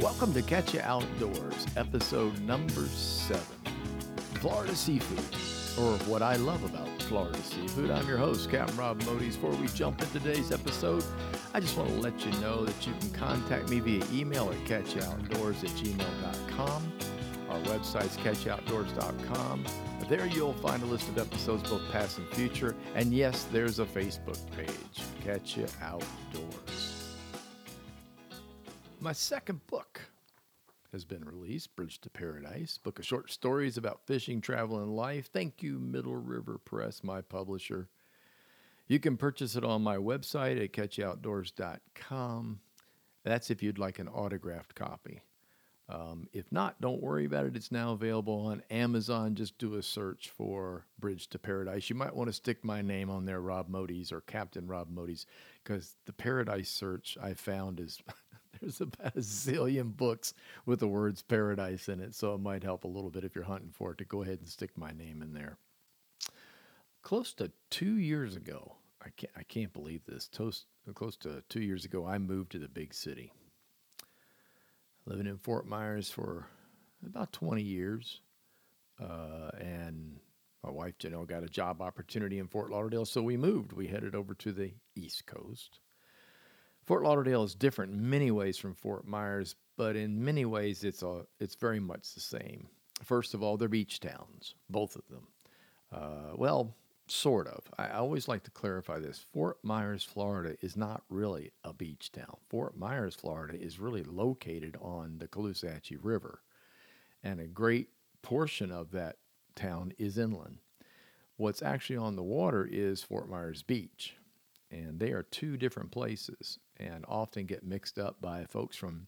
Welcome to Catch Ya Outdoors, episode number seven Florida Seafood, or what I love about Florida Seafood. I'm your host, Captain Rob Modys. Before we jump into today's episode, I just want to let you know that you can contact me via email at catchoutdoors at gmail.com. Our website's catchoutdoors.com. There you'll find a list of episodes, both past and future. And yes, there's a Facebook page, Catch Ya Outdoors. My second book has been released, Bridge to Paradise, book of short stories about fishing, travel, and life. Thank you, Middle River Press, my publisher. You can purchase it on my website at catchoutdoors.com. That's if you'd like an autographed copy. Um, if not, don't worry about it. It's now available on Amazon. Just do a search for Bridge to Paradise. You might want to stick my name on there, Rob Modys or Captain Rob Modys, because the Paradise search I found is there's about a zillion books with the words paradise in it. So it might help a little bit if you're hunting for it to go ahead and stick my name in there. Close to two years ago, I can't, I can't believe this. Close to two years ago, I moved to the big city living in Fort Myers for about 20 years. Uh, and my wife, Janelle, got a job opportunity in Fort Lauderdale, so we moved. We headed over to the East Coast. Fort Lauderdale is different in many ways from Fort Myers, but in many ways it's a, it's very much the same. First of all, they're beach towns, both of them. Uh, well, sort of. I always like to clarify this. Fort Myers, Florida is not really a beach town. Fort Myers, Florida is really located on the Caloosahatchee River, and a great portion of that town is inland. What's actually on the water is Fort Myers Beach, and they are two different places and often get mixed up by folks from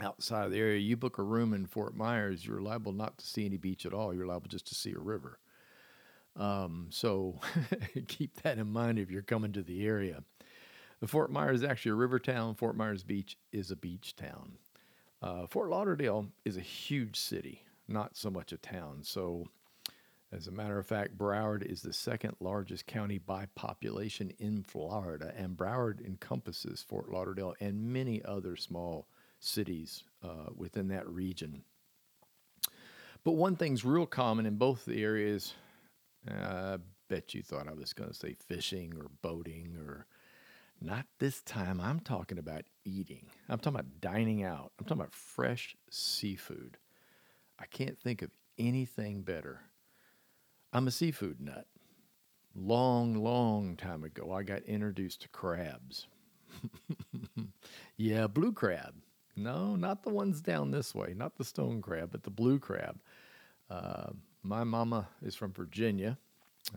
outside of the area. You book a room in Fort Myers, you're liable not to see any beach at all. You're liable just to see a river. Um, so keep that in mind if you're coming to the area. The Fort Myers is actually a river town. Fort Myers Beach is a beach town. Uh, Fort Lauderdale is a huge city, not so much a town. So, as a matter of fact, Broward is the second largest county by population in Florida, and Broward encompasses Fort Lauderdale and many other small cities uh, within that region. But one thing's real common in both the areas I bet you thought I was going to say fishing or boating or not this time. I'm talking about eating. I'm talking about dining out. I'm talking about fresh seafood. I can't think of anything better. I'm a seafood nut. Long, long time ago, I got introduced to crabs. yeah, blue crab. No, not the ones down this way, not the stone crab, but the blue crab. Uh, my mama is from Virginia.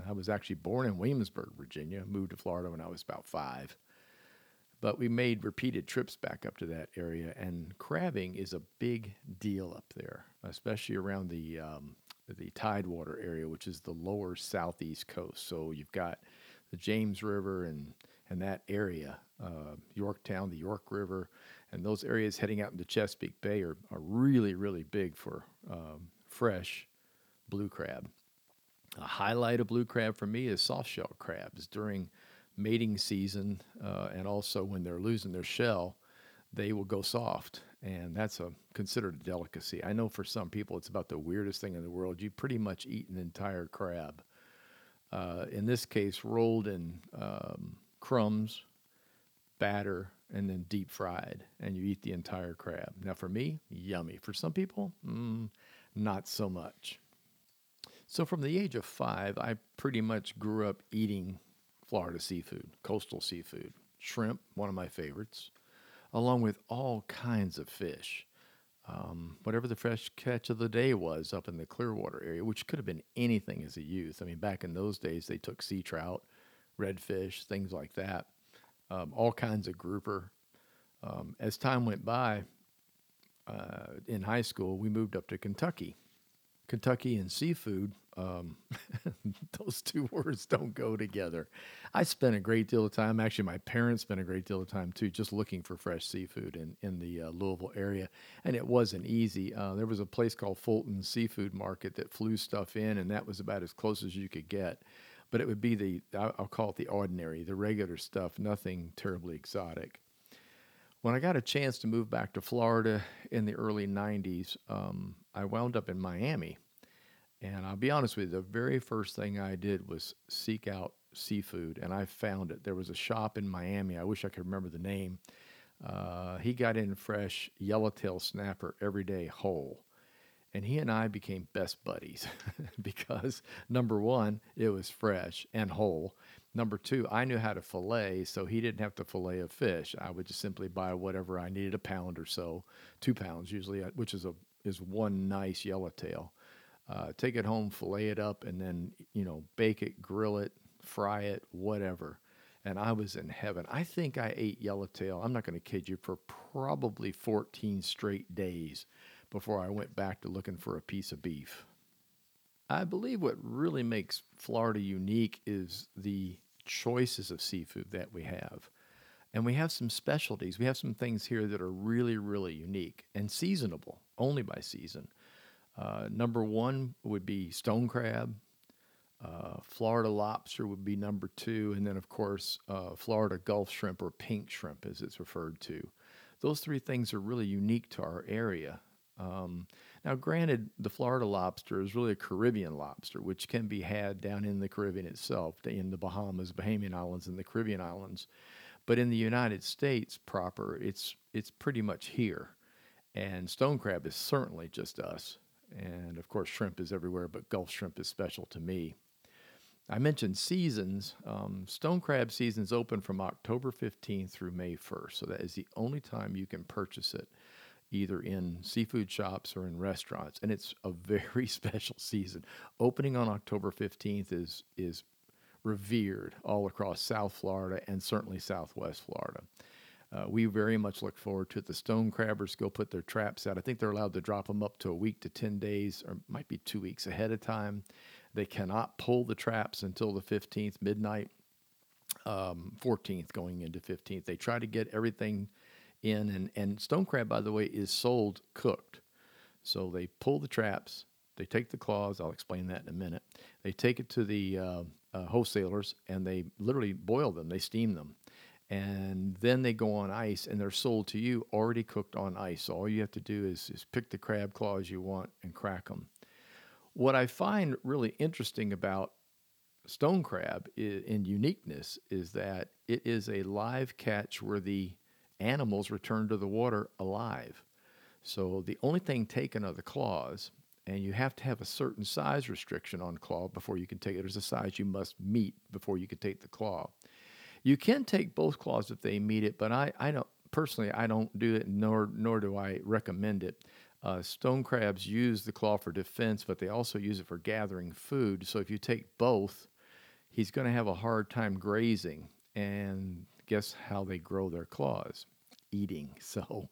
I was actually born in Williamsburg, Virginia. Moved to Florida when I was about five. But we made repeated trips back up to that area, and crabbing is a big deal up there, especially around the um, the Tidewater area, which is the lower southeast coast. So you've got the James River and and that area, uh, Yorktown, the York River, and those areas heading out into Chesapeake Bay are, are really, really big for um, fresh blue crab. A highlight of blue crab for me is soft shell crabs during mating season uh, and also when they're losing their shell, they will go soft. And that's a considered a delicacy. I know for some people it's about the weirdest thing in the world. You pretty much eat an entire crab. Uh, in this case, rolled in um, crumbs, batter, and then deep fried, and you eat the entire crab. Now, for me, yummy. For some people, mm, not so much. So, from the age of five, I pretty much grew up eating Florida seafood, coastal seafood, shrimp, one of my favorites, along with all kinds of fish. Um, whatever the fresh catch of the day was up in the Clearwater area, which could have been anything as a youth. I mean, back in those days, they took sea trout, redfish, things like that, um, all kinds of grouper. Um, as time went by, uh, in high school, we moved up to Kentucky. Kentucky and seafood um, those two words don't go together. I spent a great deal of time, actually, my parents spent a great deal of time too, just looking for fresh seafood in, in the uh, Louisville area. And it wasn't easy. Uh, there was a place called Fulton Seafood Market that flew stuff in, and that was about as close as you could get. But it would be the, I'll call it the ordinary, the regular stuff, nothing terribly exotic. when I got a chance to move back to Florida in the early 90s, um, I wound up in Miami. And I'll be honest with you, the very first thing I did was seek out seafood, and I found it. There was a shop in Miami. I wish I could remember the name. Uh, he got in fresh yellowtail snapper every day whole. And he and I became best buddies because number one, it was fresh and whole. Number two, I knew how to fillet, so he didn't have to fillet a fish. I would just simply buy whatever I needed, a pound or so, two pounds usually, uh, which is a is one nice yellowtail. Uh, take it home, fillet it up, and then you know bake it, grill it, fry it, whatever. And I was in heaven. I think I ate yellowtail. I'm not going to kid you for probably 14 straight days before I went back to looking for a piece of beef. I believe what really makes Florida unique is the choices of seafood that we have. And we have some specialties. We have some things here that are really, really unique and seasonable, only by season. Uh, number one would be stone crab. Uh, Florida lobster would be number two. And then, of course, uh, Florida Gulf shrimp or pink shrimp, as it's referred to. Those three things are really unique to our area. Um, now, granted, the Florida lobster is really a Caribbean lobster, which can be had down in the Caribbean itself, in the Bahamas, Bahamian Islands, and the Caribbean Islands. But in the United States proper, it's it's pretty much here. And stone crab is certainly just us. And of course, shrimp is everywhere, but Gulf shrimp is special to me. I mentioned seasons. Um, stone crab season's open from October 15th through May 1st. So that is the only time you can purchase it either in seafood shops or in restaurants. And it's a very special season. Opening on October 15th is, is revered all across South Florida and certainly Southwest Florida. Uh, we very much look forward to it. The stone crabbers go put their traps out. I think they're allowed to drop them up to a week to 10 days, or might be two weeks ahead of time. They cannot pull the traps until the 15th, midnight, um, 14th, going into 15th. They try to get everything in. And, and stone crab, by the way, is sold cooked. So they pull the traps, they take the claws. I'll explain that in a minute. They take it to the uh, uh, wholesalers and they literally boil them, they steam them. And then they go on ice and they're sold to you already cooked on ice. So all you have to do is, is pick the crab claws you want and crack them. What I find really interesting about stone crab in uniqueness is that it is a live catch where the animals return to the water alive. So the only thing taken are the claws, and you have to have a certain size restriction on claw before you can take it. There's a size you must meet before you can take the claw. You can take both claws if they meet it, but I, I don't personally I don't do it nor nor do I recommend it. Uh, stone crabs use the claw for defense, but they also use it for gathering food. So if you take both, he's going to have a hard time grazing. And guess how they grow their claws? Eating. So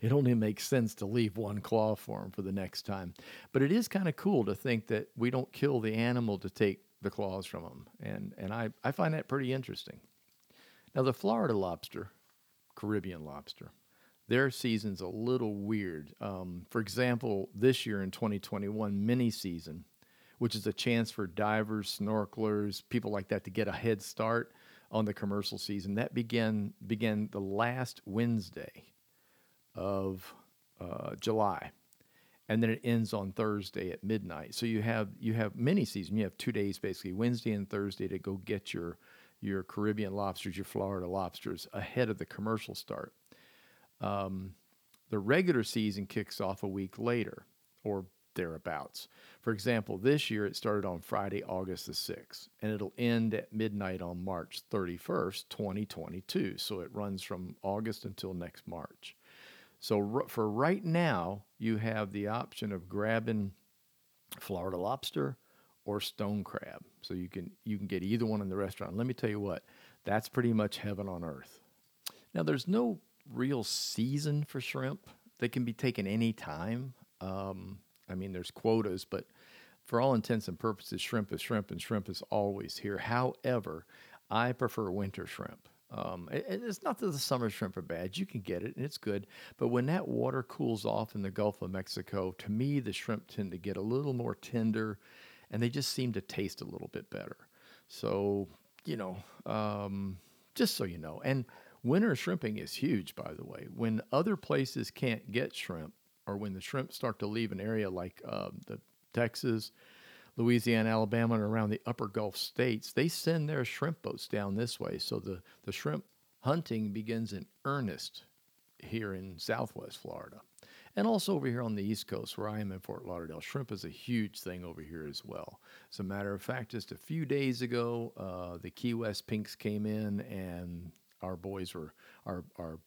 it only makes sense to leave one claw for him for the next time. But it is kind of cool to think that we don't kill the animal to take the claws from them. And, and I, I find that pretty interesting. Now, the Florida lobster, Caribbean lobster, their season's a little weird. Um, for example, this year in 2021, mini season, which is a chance for divers, snorkelers, people like that to get a head start on the commercial season. That began began the last Wednesday of uh, July, and then it ends on Thursday at midnight. So you have you have mini season. You have two days basically, Wednesday and Thursday, to go get your your Caribbean lobsters, your Florida lobsters ahead of the commercial start. Um, the regular season kicks off a week later, or thereabouts. For example, this year it started on Friday, August the 6th, and it'll end at midnight on March 31st, 2022. So it runs from August until next March. So for right now, you have the option of grabbing Florida lobster or stone crab. So you can you can get either one in the restaurant. Let me tell you what, that's pretty much heaven on earth. Now there's no real season for shrimp. They can be taken any time. Um, I mean, there's quotas, but for all intents and purposes, shrimp is shrimp, and shrimp is always here. However, I prefer winter shrimp. Um, it, it's not that the summer shrimp are bad; you can get it and it's good. But when that water cools off in the Gulf of Mexico, to me, the shrimp tend to get a little more tender, and they just seem to taste a little bit better. So, you know, um, just so you know, and Winter shrimping is huge, by the way. When other places can't get shrimp, or when the shrimp start to leave an area like uh, the Texas, Louisiana, Alabama, and around the upper Gulf states, they send their shrimp boats down this way. So the, the shrimp hunting begins in earnest here in southwest Florida. And also over here on the East Coast, where I am in Fort Lauderdale, shrimp is a huge thing over here as well. As a matter of fact, just a few days ago, uh, the Key West Pinks came in, and our boys were our our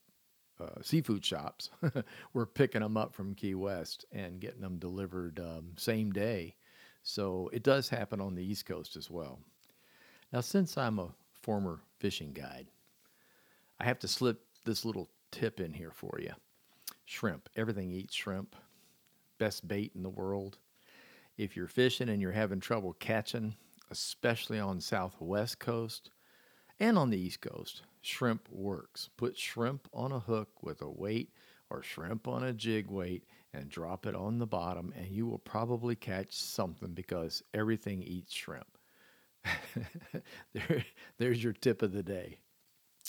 uh, seafood shops were picking them up from Key West and getting them delivered um, same day. So it does happen on the East Coast as well. Now, since I'm a former fishing guide, I have to slip this little tip in here for you. Shrimp. Everything eats shrimp. Best bait in the world. If you're fishing and you're having trouble catching, especially on southwest coast and on the east coast, shrimp works. Put shrimp on a hook with a weight or shrimp on a jig weight and drop it on the bottom, and you will probably catch something because everything eats shrimp. there, there's your tip of the day.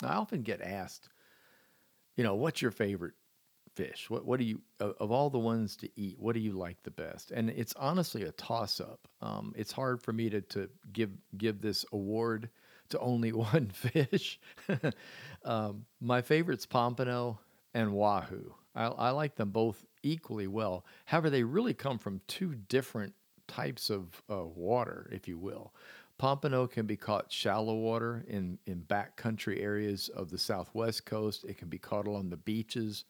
I often get asked, you know, what's your favorite fish? What what do you of all the ones to eat? What do you like the best? And it's honestly a toss up. Um, it's hard for me to to give give this award to only one fish. um, my favorite's pompano and wahoo. I, I like them both equally well. However, they really come from two different types of uh, water, if you will. Pompano can be caught shallow water in, in backcountry areas of the southwest coast. It can be caught along the beaches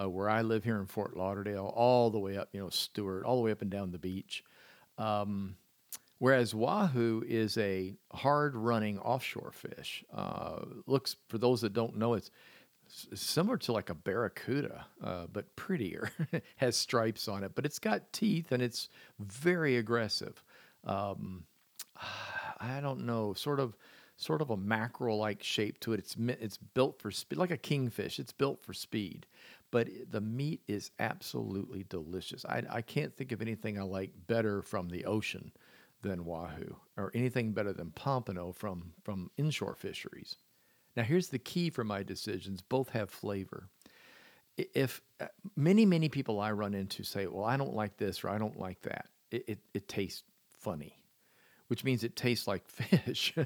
uh, where I live here in Fort Lauderdale, all the way up, you know, Stuart, all the way up and down the beach. Um, whereas wahoo is a hard running offshore fish. Uh, looks, for those that don't know, it's similar to like a barracuda, uh, but prettier. has stripes on it, but it's got teeth and it's very aggressive. Um, I don't know, sort of, sort of a mackerel-like shape to it. It's it's built for speed, like a kingfish. It's built for speed, but the meat is absolutely delicious. I I can't think of anything I like better from the ocean than wahoo, or anything better than pompano from from inshore fisheries. Now, here's the key for my decisions both have flavor. If uh, many, many people I run into say, well, I don't like this or I don't like that, it, it, it tastes funny, which means it tastes like fish.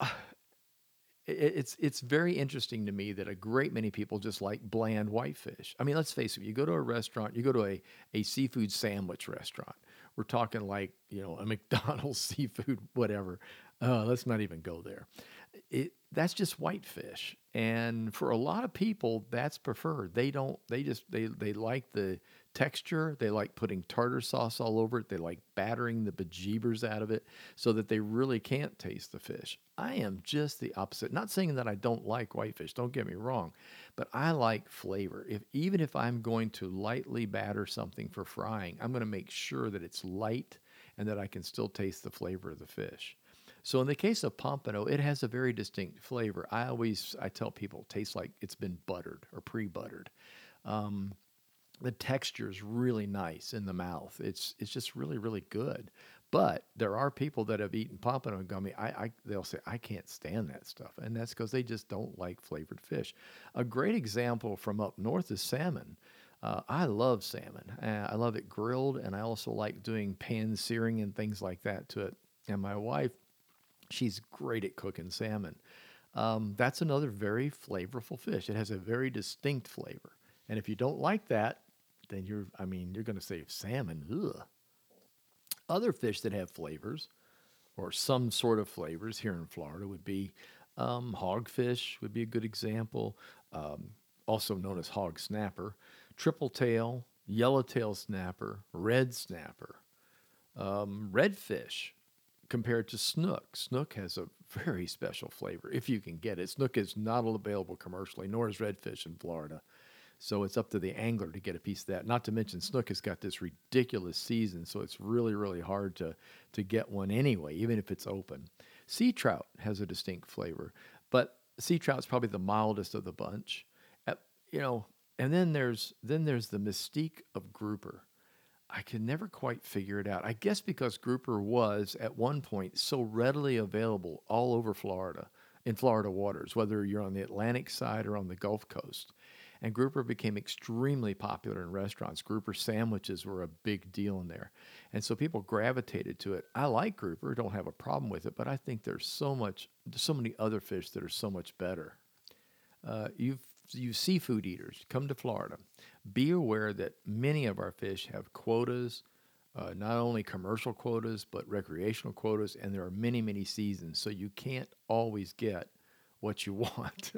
Uh, it's it's very interesting to me that a great many people just like bland whitefish. I mean, let's face it. You go to a restaurant, you go to a, a seafood sandwich restaurant. We're talking like you know a McDonald's seafood whatever. Oh, let's not even go there. It, that's just whitefish, and for a lot of people, that's preferred. They don't. They just they they like the texture. They like putting tartar sauce all over it. They like battering the bejeebers out of it so that they really can't taste the fish. I am just the opposite. Not saying that I don't like whitefish. Don't get me wrong, but I like flavor. If even if I'm going to lightly batter something for frying, I'm going to make sure that it's light and that I can still taste the flavor of the fish. So in the case of pompano, it has a very distinct flavor. I always I tell people it tastes like it's been buttered or pre-buttered. Um, the texture is really nice in the mouth. It's it's just really really good. But there are people that have eaten pompano gummy. I, I they'll say I can't stand that stuff, and that's because they just don't like flavored fish. A great example from up north is salmon. Uh, I love salmon. Uh, I love it grilled, and I also like doing pan searing and things like that to it. And my wife She's great at cooking salmon. Um, that's another very flavorful fish. It has a very distinct flavor. And if you don't like that, then you're, I mean, you're going to say salmon. Ugh. Other fish that have flavors, or some sort of flavors here in Florida, would be um, hogfish, would be a good example, um, also known as hog snapper, triple tail, yellowtail snapper, red snapper, um, redfish, compared to snook. Snook has a very special flavor if you can get it. Snook is not available commercially, nor is redfish in Florida. So it's up to the angler to get a piece of that. Not to mention snook has got this ridiculous season, so it's really, really hard to to get one anyway, even if it's open. Sea trout has a distinct flavor, but sea trout's probably the mildest of the bunch. you know, and then there's then there's the mystique of grouper. I can never quite figure it out. I guess because grouper was at one point so readily available all over Florida in Florida waters, whether you're on the Atlantic side or on the Gulf Coast. And grouper became extremely popular in restaurants. Grouper sandwiches were a big deal in there. And so people gravitated to it. I like grouper, don't have a problem with it, but I think there's so much, so many other fish that are so much better. Uh, you've you seafood eaters, come to Florida. Be aware that many of our fish have quotas, uh, not only commercial quotas, but recreational quotas, and there are many, many seasons. So you can't always get what you want.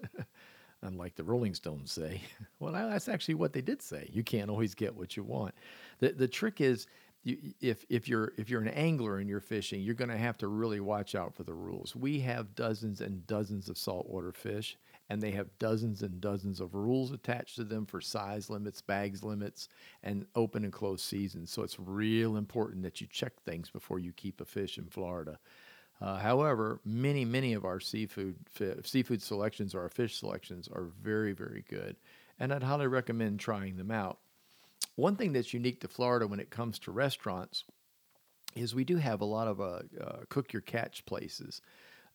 unlike the Rolling Stones say. well, that's actually what they did say. You can't always get what you want. The the trick is you, if if you're if you're an angler and you're fishing, you're going to have to really watch out for the rules. We have dozens and dozens of saltwater fish, and they have dozens and dozens of rules attached to them for size limits, bags limits, and open and closed seasons. So it's real important that you check things before you keep a fish in Florida. Uh, however, many, many of our seafood seafood selections or our fish selections are very, very good, and I'd highly recommend trying them out. One thing that's unique to Florida when it comes to restaurants is we do have a lot of uh, uh, cook your catch places.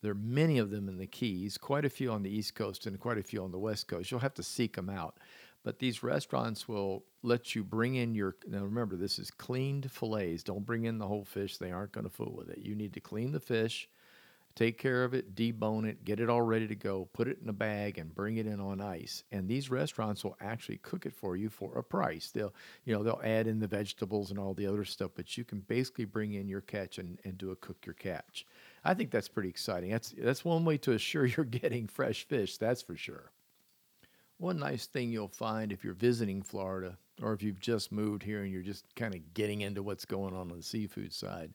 There are many of them in the Keys, quite a few on the East Coast and quite a few on the West Coast. You'll have to seek them out. But these restaurants will let you bring in your. Now remember, this is cleaned fillets. Don't bring in the whole fish. They aren't going to fool with it. You need to clean the fish, take care of it, debone it, get it all ready to go, put it in a bag, and bring it in on ice. And these restaurants will actually cook it for you for a price. They'll, you know, they'll add in the vegetables and all the other stuff, but you can basically bring in your catch and, and do a cook your catch. I think that's pretty exciting. That's that's one way to assure you're getting fresh fish. That's for sure. One nice thing you'll find if you're visiting Florida or if you've just moved here and you're just kind of getting into what's going on on the seafood side,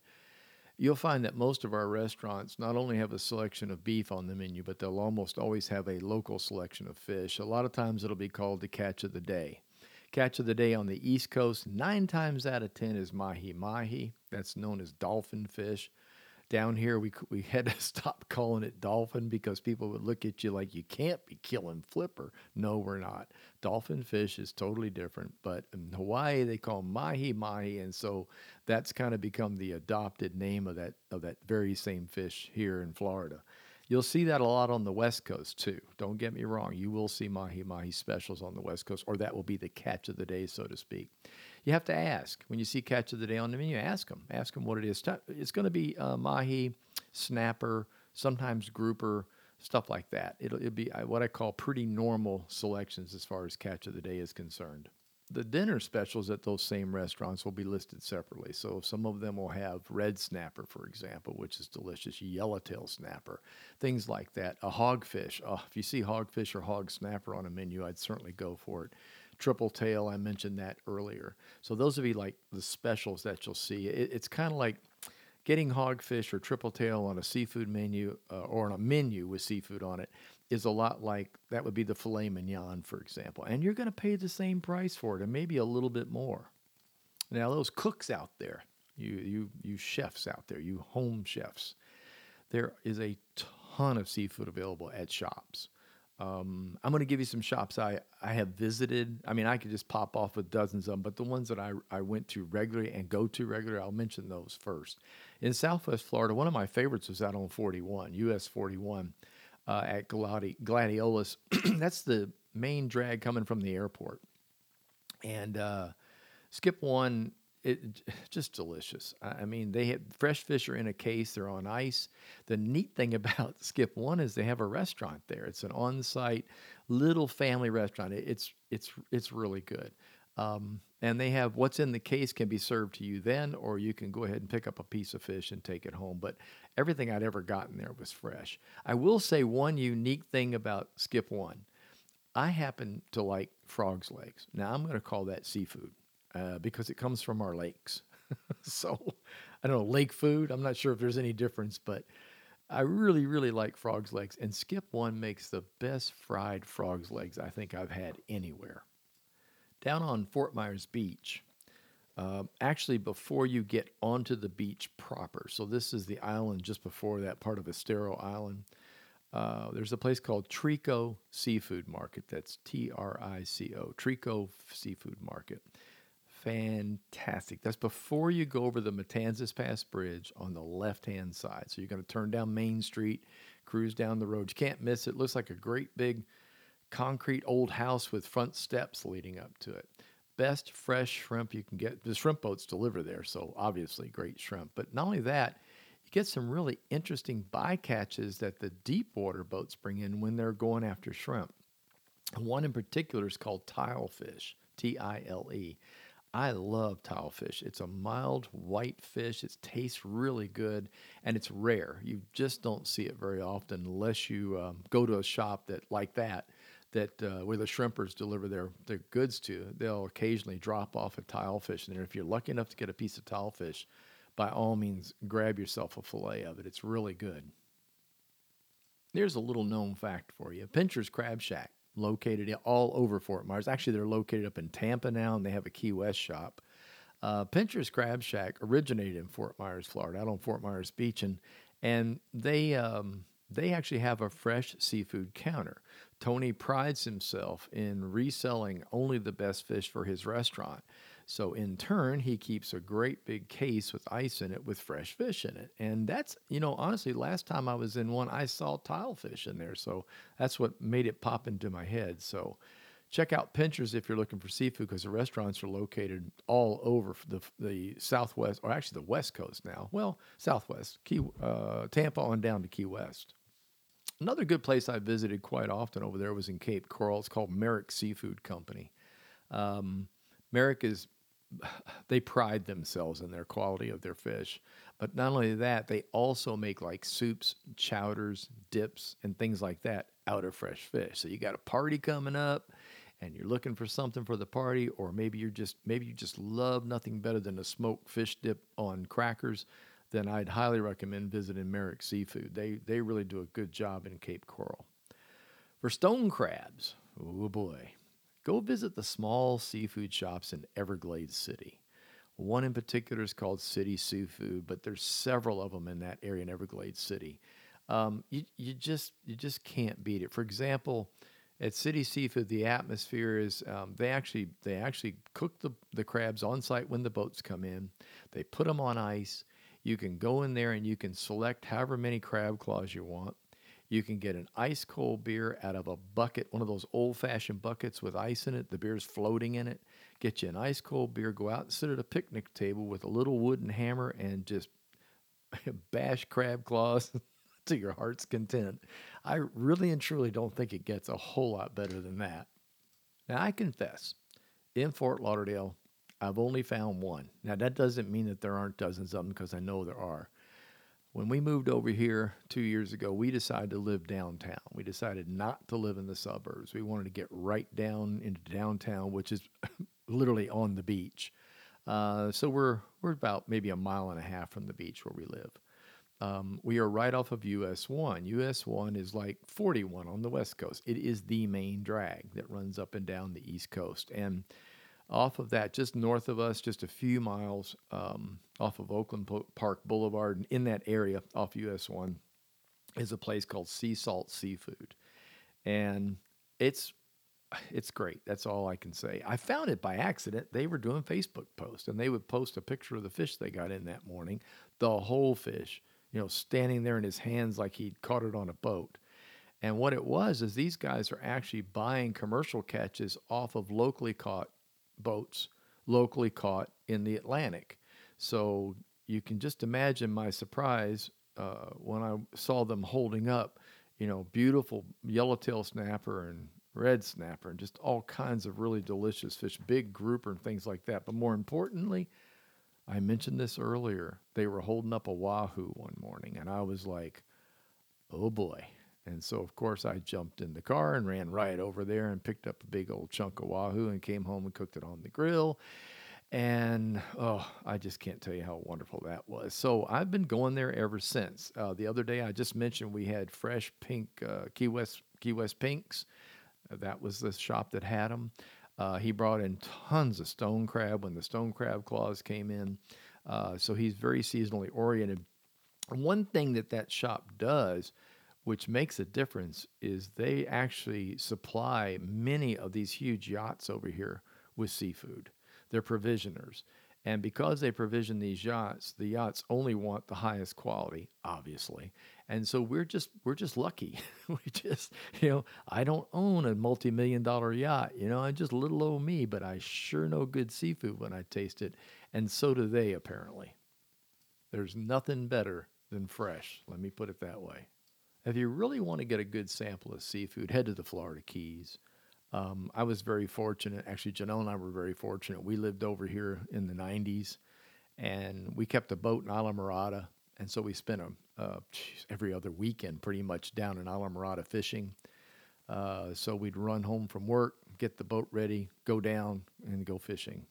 you'll find that most of our restaurants not only have a selection of beef on the menu, but they'll almost always have a local selection of fish. A lot of times it'll be called the catch of the day. Catch of the day on the East Coast, nine times out of ten is mahi mahi. That's known as dolphin fish. Down here, we we had to stop calling it dolphin because people would look at you like you can't be killing flipper. No, we're not. Dolphin fish is totally different, but in Hawaii they call mahi mahi, and so that's kind of become the adopted name of that of that very same fish here in Florida. You'll see that a lot on the West Coast too. Don't get me wrong. You will see mahi mahi specials on the West Coast, or that will be the catch of the day, so to speak you have to ask when you see catch of the day on the menu. Ask them, ask them what it is. It's going to be uh, mahi, snapper, sometimes grouper, stuff like that. It'll, it'll be uh, what I call pretty normal selections as far as catch of the day is concerned. The dinner specials at those same restaurants will be listed separately. So some of them will have red snapper, for example, which is delicious, yellowtail snapper, things like that. A hogfish. Oh, if you see hogfish or hog snapper on a menu, I'd certainly go for it triple tail. I mentioned that earlier. So those would be like the specials that you'll see. It, it's kind of like getting hogfish or triple tail on a seafood menu uh, or on a menu with seafood on it is a lot like that would be the filet mignon, for example. And you're going to pay the same price for it and maybe a little bit more. Now, those cooks out there, you, you, you chefs out there, you home chefs, there is a ton of seafood available at shops. Um, I'm going to give you some shops I, I have visited. I mean, I could just pop off with dozens of them, but the ones that I, I went to regularly and go to regularly, I'll mention those first. In Southwest Florida, one of my favorites was out on 41, US 41, uh, at Gladi- Gladiolus. That's the main drag coming from the airport. And uh, Skip One it just delicious. I mean, they have fresh fish are in a case. They're on ice. The neat thing about Skip One is they have a restaurant there. It's an on-site little family restaurant. It's it's it's really good. Um, and they have what's in the case can be served to you then, or you can go ahead and pick up a piece of fish and take it home. But everything I'd ever gotten there was fresh. I will say one unique thing about Skip One. I happen to like frog's legs. Now I'm going to call that seafood uh, because it comes from our lakes. so I don't know, lake food. I'm not sure if there's any difference, but I really, really like frog's legs. And Skip One makes the best fried frog's legs I think I've had anywhere. Down on Fort Myers Beach, uh, actually before you get onto the beach proper, so this is the island just before that part of Estero Island. Uh, there's a place called Trico Seafood Market. That's T R I C O, Trico Seafood Market fantastic. That's before you go over the Matanzas Pass Bridge on the left hand side. So you're going to turn down Main Street, cruise down the road. You can't miss it. Looks like a great big concrete old house with front steps leading up to it. Best fresh shrimp you can get. The shrimp boats deliver there, so obviously great shrimp. But not only that, you get some really interesting bycatches that the deep water boats bring in when they're going after shrimp. One in particular is called tilefish, T I L E. I love tilefish. It's a mild white fish. It tastes really good and it's rare. You just don't see it very often unless you um, go to a shop that like that that uh, where the shrimpers deliver their, their goods to, they'll occasionally drop off a tilefish. And if you're lucky enough to get a piece of tilefish, by all means, grab yourself a fillet of it. It's really good. Here's a little known fact for you Pincher's Crab Shack, located all over Fort Myers. Actually, they're located up in Tampa now, and they have a Key West shop. Uh, Pincher's Crab Shack originated in Fort Myers, Florida, out on Fort Myers Beach, and and they um, they actually have a fresh seafood counter. Tony prides himself in reselling only the best fish for his restaurant. So, in turn, he keeps a great big case with ice in it with fresh fish in it. And that's, you know, honestly, last time I was in one, I saw tilefish in there. So, that's what made it pop into my head. So, check out Pinchers if you're looking for seafood because the restaurants are located all over the, the southwest, or actually the west coast now. Well, southwest, Key, uh, Tampa on down to Key West. Another good place I visited quite often over there was in Cape Coral. It's called Merrick Seafood Company. Um, Merrick is, they pride themselves in their quality of their fish. But not only that, they also make like soups, chowders, dips, and things like that out of fresh fish. So you got a party coming up and you're looking for something for the party, or maybe you're just maybe you just love nothing better than a smoked fish dip on crackers then I'd highly recommend visiting Merrick Seafood. They, they really do a good job in Cape Coral. For stone crabs, oh boy, go visit the small seafood shops in Everglades City. One in particular is called City Seafood, but there's several of them in that area in Everglades City. Um, you, you just you just can't beat it. For example, at City Seafood, the atmosphere is um, they actually they actually cook the, the crabs on site when the boats come in. They put them on ice. You can go in there and you can select however many crab claws you want. You can get an ice cold beer out of a bucket, one of those old fashioned buckets with ice in it. The beer's floating in it. Get you an ice cold beer, go out and sit at a picnic table with a little wooden hammer and just bash crab claws to your heart's content. I really and truly don't think it gets a whole lot better than that. Now, I confess, in Fort Lauderdale, I've only found one. Now, that doesn't mean that there aren't dozens of them because I know there are. When we moved over here two years ago, we decided to live downtown. We decided not to live in the suburbs. We wanted to get right down into downtown, which is literally on the beach. Uh, so we're we're about maybe a mile and a half from the beach where we live. Um, we are right off of US 1. US 1 is like 41 on the West Coast. It is the main drag that runs up and down the East Coast. And off of that, just north of us, just a few miles um, off of Oakland Park Boulevard, and in that area off US 1 is a place called Sea Salt Seafood. And it's it's great. That's all I can say. I found it by accident. They were doing Facebook posts and they would post a picture of the fish they got in that morning, the whole fish, you know, standing there in his hands like he'd caught it on a boat. And what it was is these guys are actually buying commercial catches off of locally caught boats locally caught in the Atlantic. So you can just imagine my surprise uh, when I saw them holding up, you know, beautiful yellowtail snapper and red snapper and just all kinds of really delicious fish, big grouper and things like that. But more importantly, I mentioned this earlier. They were holding up a wahoo one morning, and I was like, oh boy, and so, of course, I jumped in the car and ran right over there and picked up a big old chunk of wahoo and came home and cooked it on the grill. And oh, I just can't tell you how wonderful that was. So I've been going there ever since. Uh, the other day, I just mentioned we had fresh pink uh, Key West Key West pinks. That was the shop that had them. Uh, he brought in tons of stone crab when the stone crab claws came in. Uh, so he's very seasonally oriented. One thing that that shop does which makes a difference is they actually supply many of these huge yachts over here with seafood. They're provisioners. And because they provision these yachts, the yachts only want the highest quality, obviously. And so we're just we're just lucky. we just you know I don't own a multi million dollar yacht. You know I'm just little old me, but I sure know good seafood when I taste it, and so do they apparently. There's nothing better than fresh. Let me put it that way. If you really want to get a good sample of seafood, head to the Florida Keys. Um, I was very fortunate. Actually, Janelle and I were very fortunate. We lived over here in the 90s, and we kept a boat in Islamorada. And so we spent a, uh, every other weekend pretty much down in Islamorada fishing. Uh, so we'd run home from work, get the boat ready, go down, and go fishing.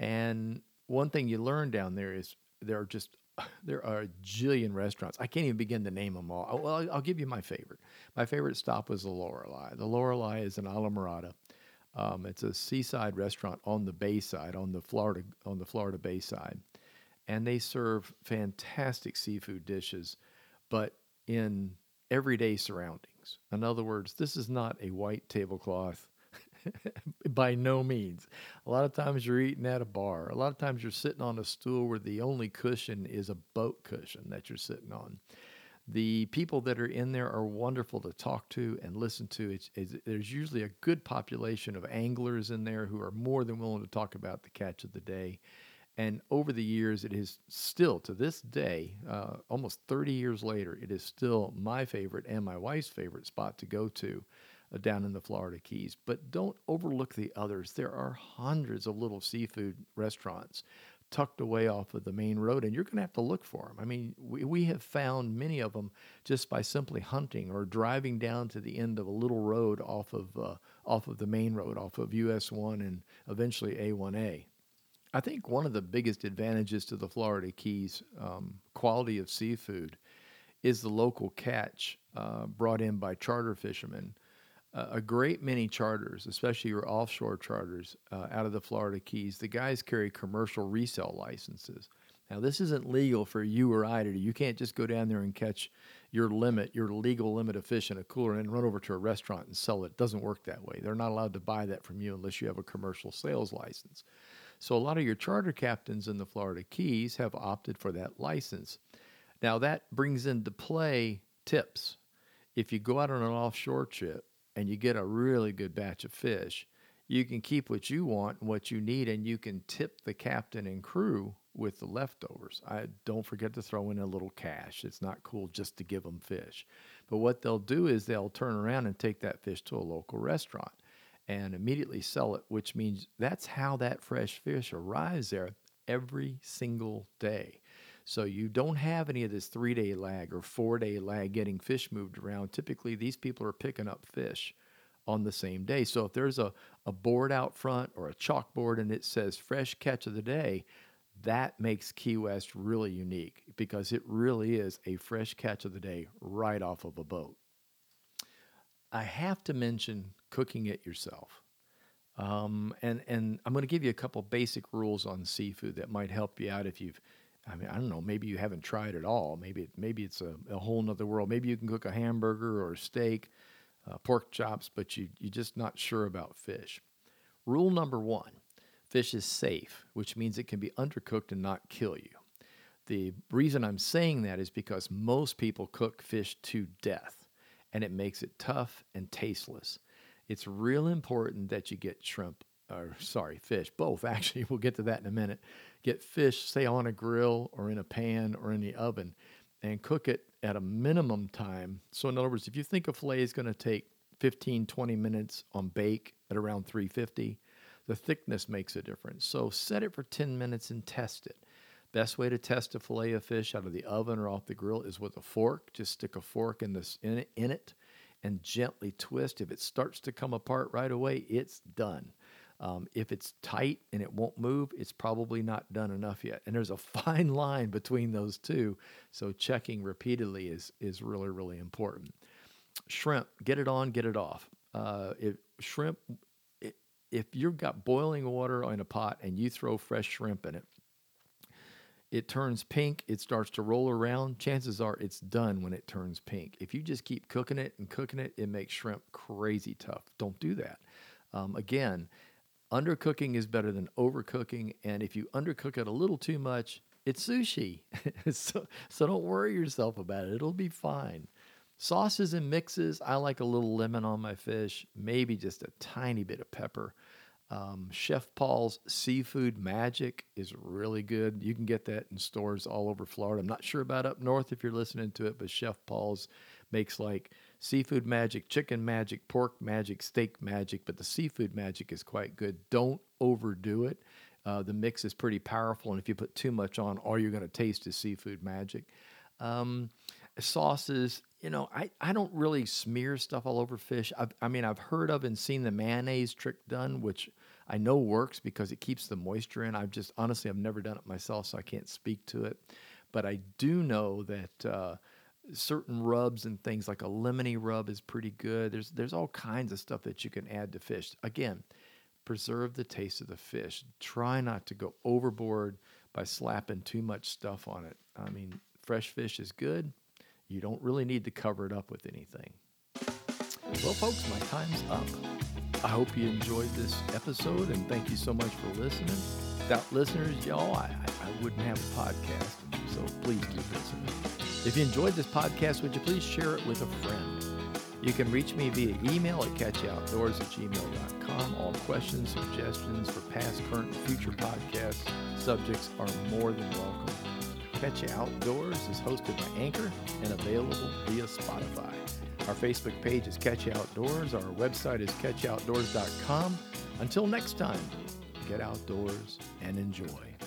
And one thing you learn down there is there are just there are a jillion restaurants. I can't even begin to name them all. Well, I'll, give you my favorite. My favorite stop was the Lorelei. The Lorelei is in Islamorada. Um, it's a seaside restaurant on the bayside, on the Florida on the Florida bayside, and they serve fantastic seafood dishes, but in everyday surroundings. In other words, this is not a white tablecloth by no means. A lot of times you're eating at a bar. A lot of times you're sitting on a stool where the only cushion is a boat cushion that you're sitting on. The people that are in there are wonderful to talk to and listen to. It's, it's, there's usually a good population of anglers in there who are more than willing to talk about the catch of the day. And over the years, it is still to this day, uh, almost 30 years later, it is still my favorite and my wife's favorite spot to go to down in the Florida Keys. But don't overlook the others. There are hundreds of little seafood restaurants tucked away off of the main road, and you're going to have to look for them. I mean, we, we have found many of them just by simply hunting or driving down to the end of a little road off of uh, off of the main road, off of US one and eventually A1A. I think one of the biggest advantages to the Florida Keys um, quality of seafood is the local catch uh, brought in by charter fishermen a great many charters, especially your offshore charters uh, out of the Florida Keys, the guys carry commercial resale licenses. Now, this isn't legal for you or I to do. You can't just go down there and catch your limit, your legal limit of fish in a cooler and run over to a restaurant and sell it. It doesn't work that way. They're not allowed to buy that from you unless you have a commercial sales license. So, a lot of your charter captains in the Florida Keys have opted for that license. Now, that brings into play tips. If you go out on an offshore trip, and you get a really good batch of fish, you can keep what you want and what you need, and you can tip the captain and crew with the leftovers. I don't forget to throw in a little cash. It's not cool just to give them fish. But what they'll do is they'll turn around and take that fish to a local restaurant and immediately sell it, which means that's how that fresh fish arrives there every single day. So you don't have any of this three day lag or four day lag getting fish moved around. Typically, these people are picking up fish on the same day. So if there's a, a board out front or a chalkboard and it says fresh catch of the day, that makes Key West really unique because it really is a fresh catch of the day right off of a boat. I have to mention cooking it yourself. Um, and, and I'm going to give you a couple basic rules on seafood that might help you out if you've I mean, I don't know. Maybe you haven't tried it all. Maybe maybe it's a, a whole nother world. Maybe you can cook a hamburger or a steak, uh, pork chops, but you you're just not sure about fish. Rule number one: fish is safe, which means it can be undercooked and not kill you. The reason I'm saying that is because most people cook fish to death, and it makes it tough and tasteless. It's real important that you get shrimp, or sorry, fish, both actually. We'll get to that in a minute get fish, say, on a grill or in a pan or in the oven and cook it at a minimum time. So, in other words, if you think a filet is going to take 15, 20 minutes on bake at around 350, the thickness makes a difference. So, set it for 10 minutes and test it. Best way to test a fillet of fish out of the oven or off the grill is with a fork. Just stick a fork in this in it, in it and gently twist. If it starts to come apart right away, it's done. Um, if it's tight and it won't move, it's probably not done enough yet. And there's a fine line between those two. So checking repeatedly is, is really, really important. Shrimp, get it on, get it off. Uh, if shrimp, if you've got boiling water in a pot and you throw fresh shrimp in it, it turns pink, it starts to roll around. Chances are it's done when it turns pink. If you just keep cooking it and cooking it, it makes shrimp crazy tough. Don't do that. Um, again, undercooking is better than overcooking. And if you undercook it a little too much, It's sushi. so, so don't worry yourself about it. It'll be fine. Sauces and mixes, I like a little lemon on my fish, maybe just a tiny bit of pepper. Um, Chef Paul's Seafood Magic is really good. You can get that in stores all over Florida. I'm not sure about up north if you're listening to it, but Chef Paul's makes like seafood magic, chicken magic, pork magic, steak magic, but the seafood magic is quite good. Don't overdo it. Uh, the mix is pretty powerful, and if you put too much on, all you're going to taste is seafood magic. Um, sauces, you know, I, I don't really smear stuff all over fish. I've, I mean, I've heard of and seen the mayonnaise trick done, which I know works because it keeps the moisture in. I've just honestly, I've never done it myself, so I can't speak to it. But I do know that uh, certain rubs and things like a lemony rub is pretty good. There's there's all kinds of stuff that you can add to fish. Again, preserve the taste of the fish. Try not to go overboard by slapping too much stuff on it. I mean, fresh fish is good. You don't really need to cover it up with anything. Well, folks, my time's up. I hope you enjoyed this episode and thank you so much for listening. Without listeners, y'all, I, I wouldn't have a podcast. So please keep listening. If you enjoyed this podcast, would you please share it with a friend? You can reach me via email at catchyououtdoors at gmail.com. All questions, suggestions for past, current, and future podcast subjects are more than welcome. Catch You Outdoors is hosted by Anchor and available via Spotify. Our Facebook page is Catch You Outdoors. Our website is catchyououtdoors.com. Until next time, get outdoors and enjoy.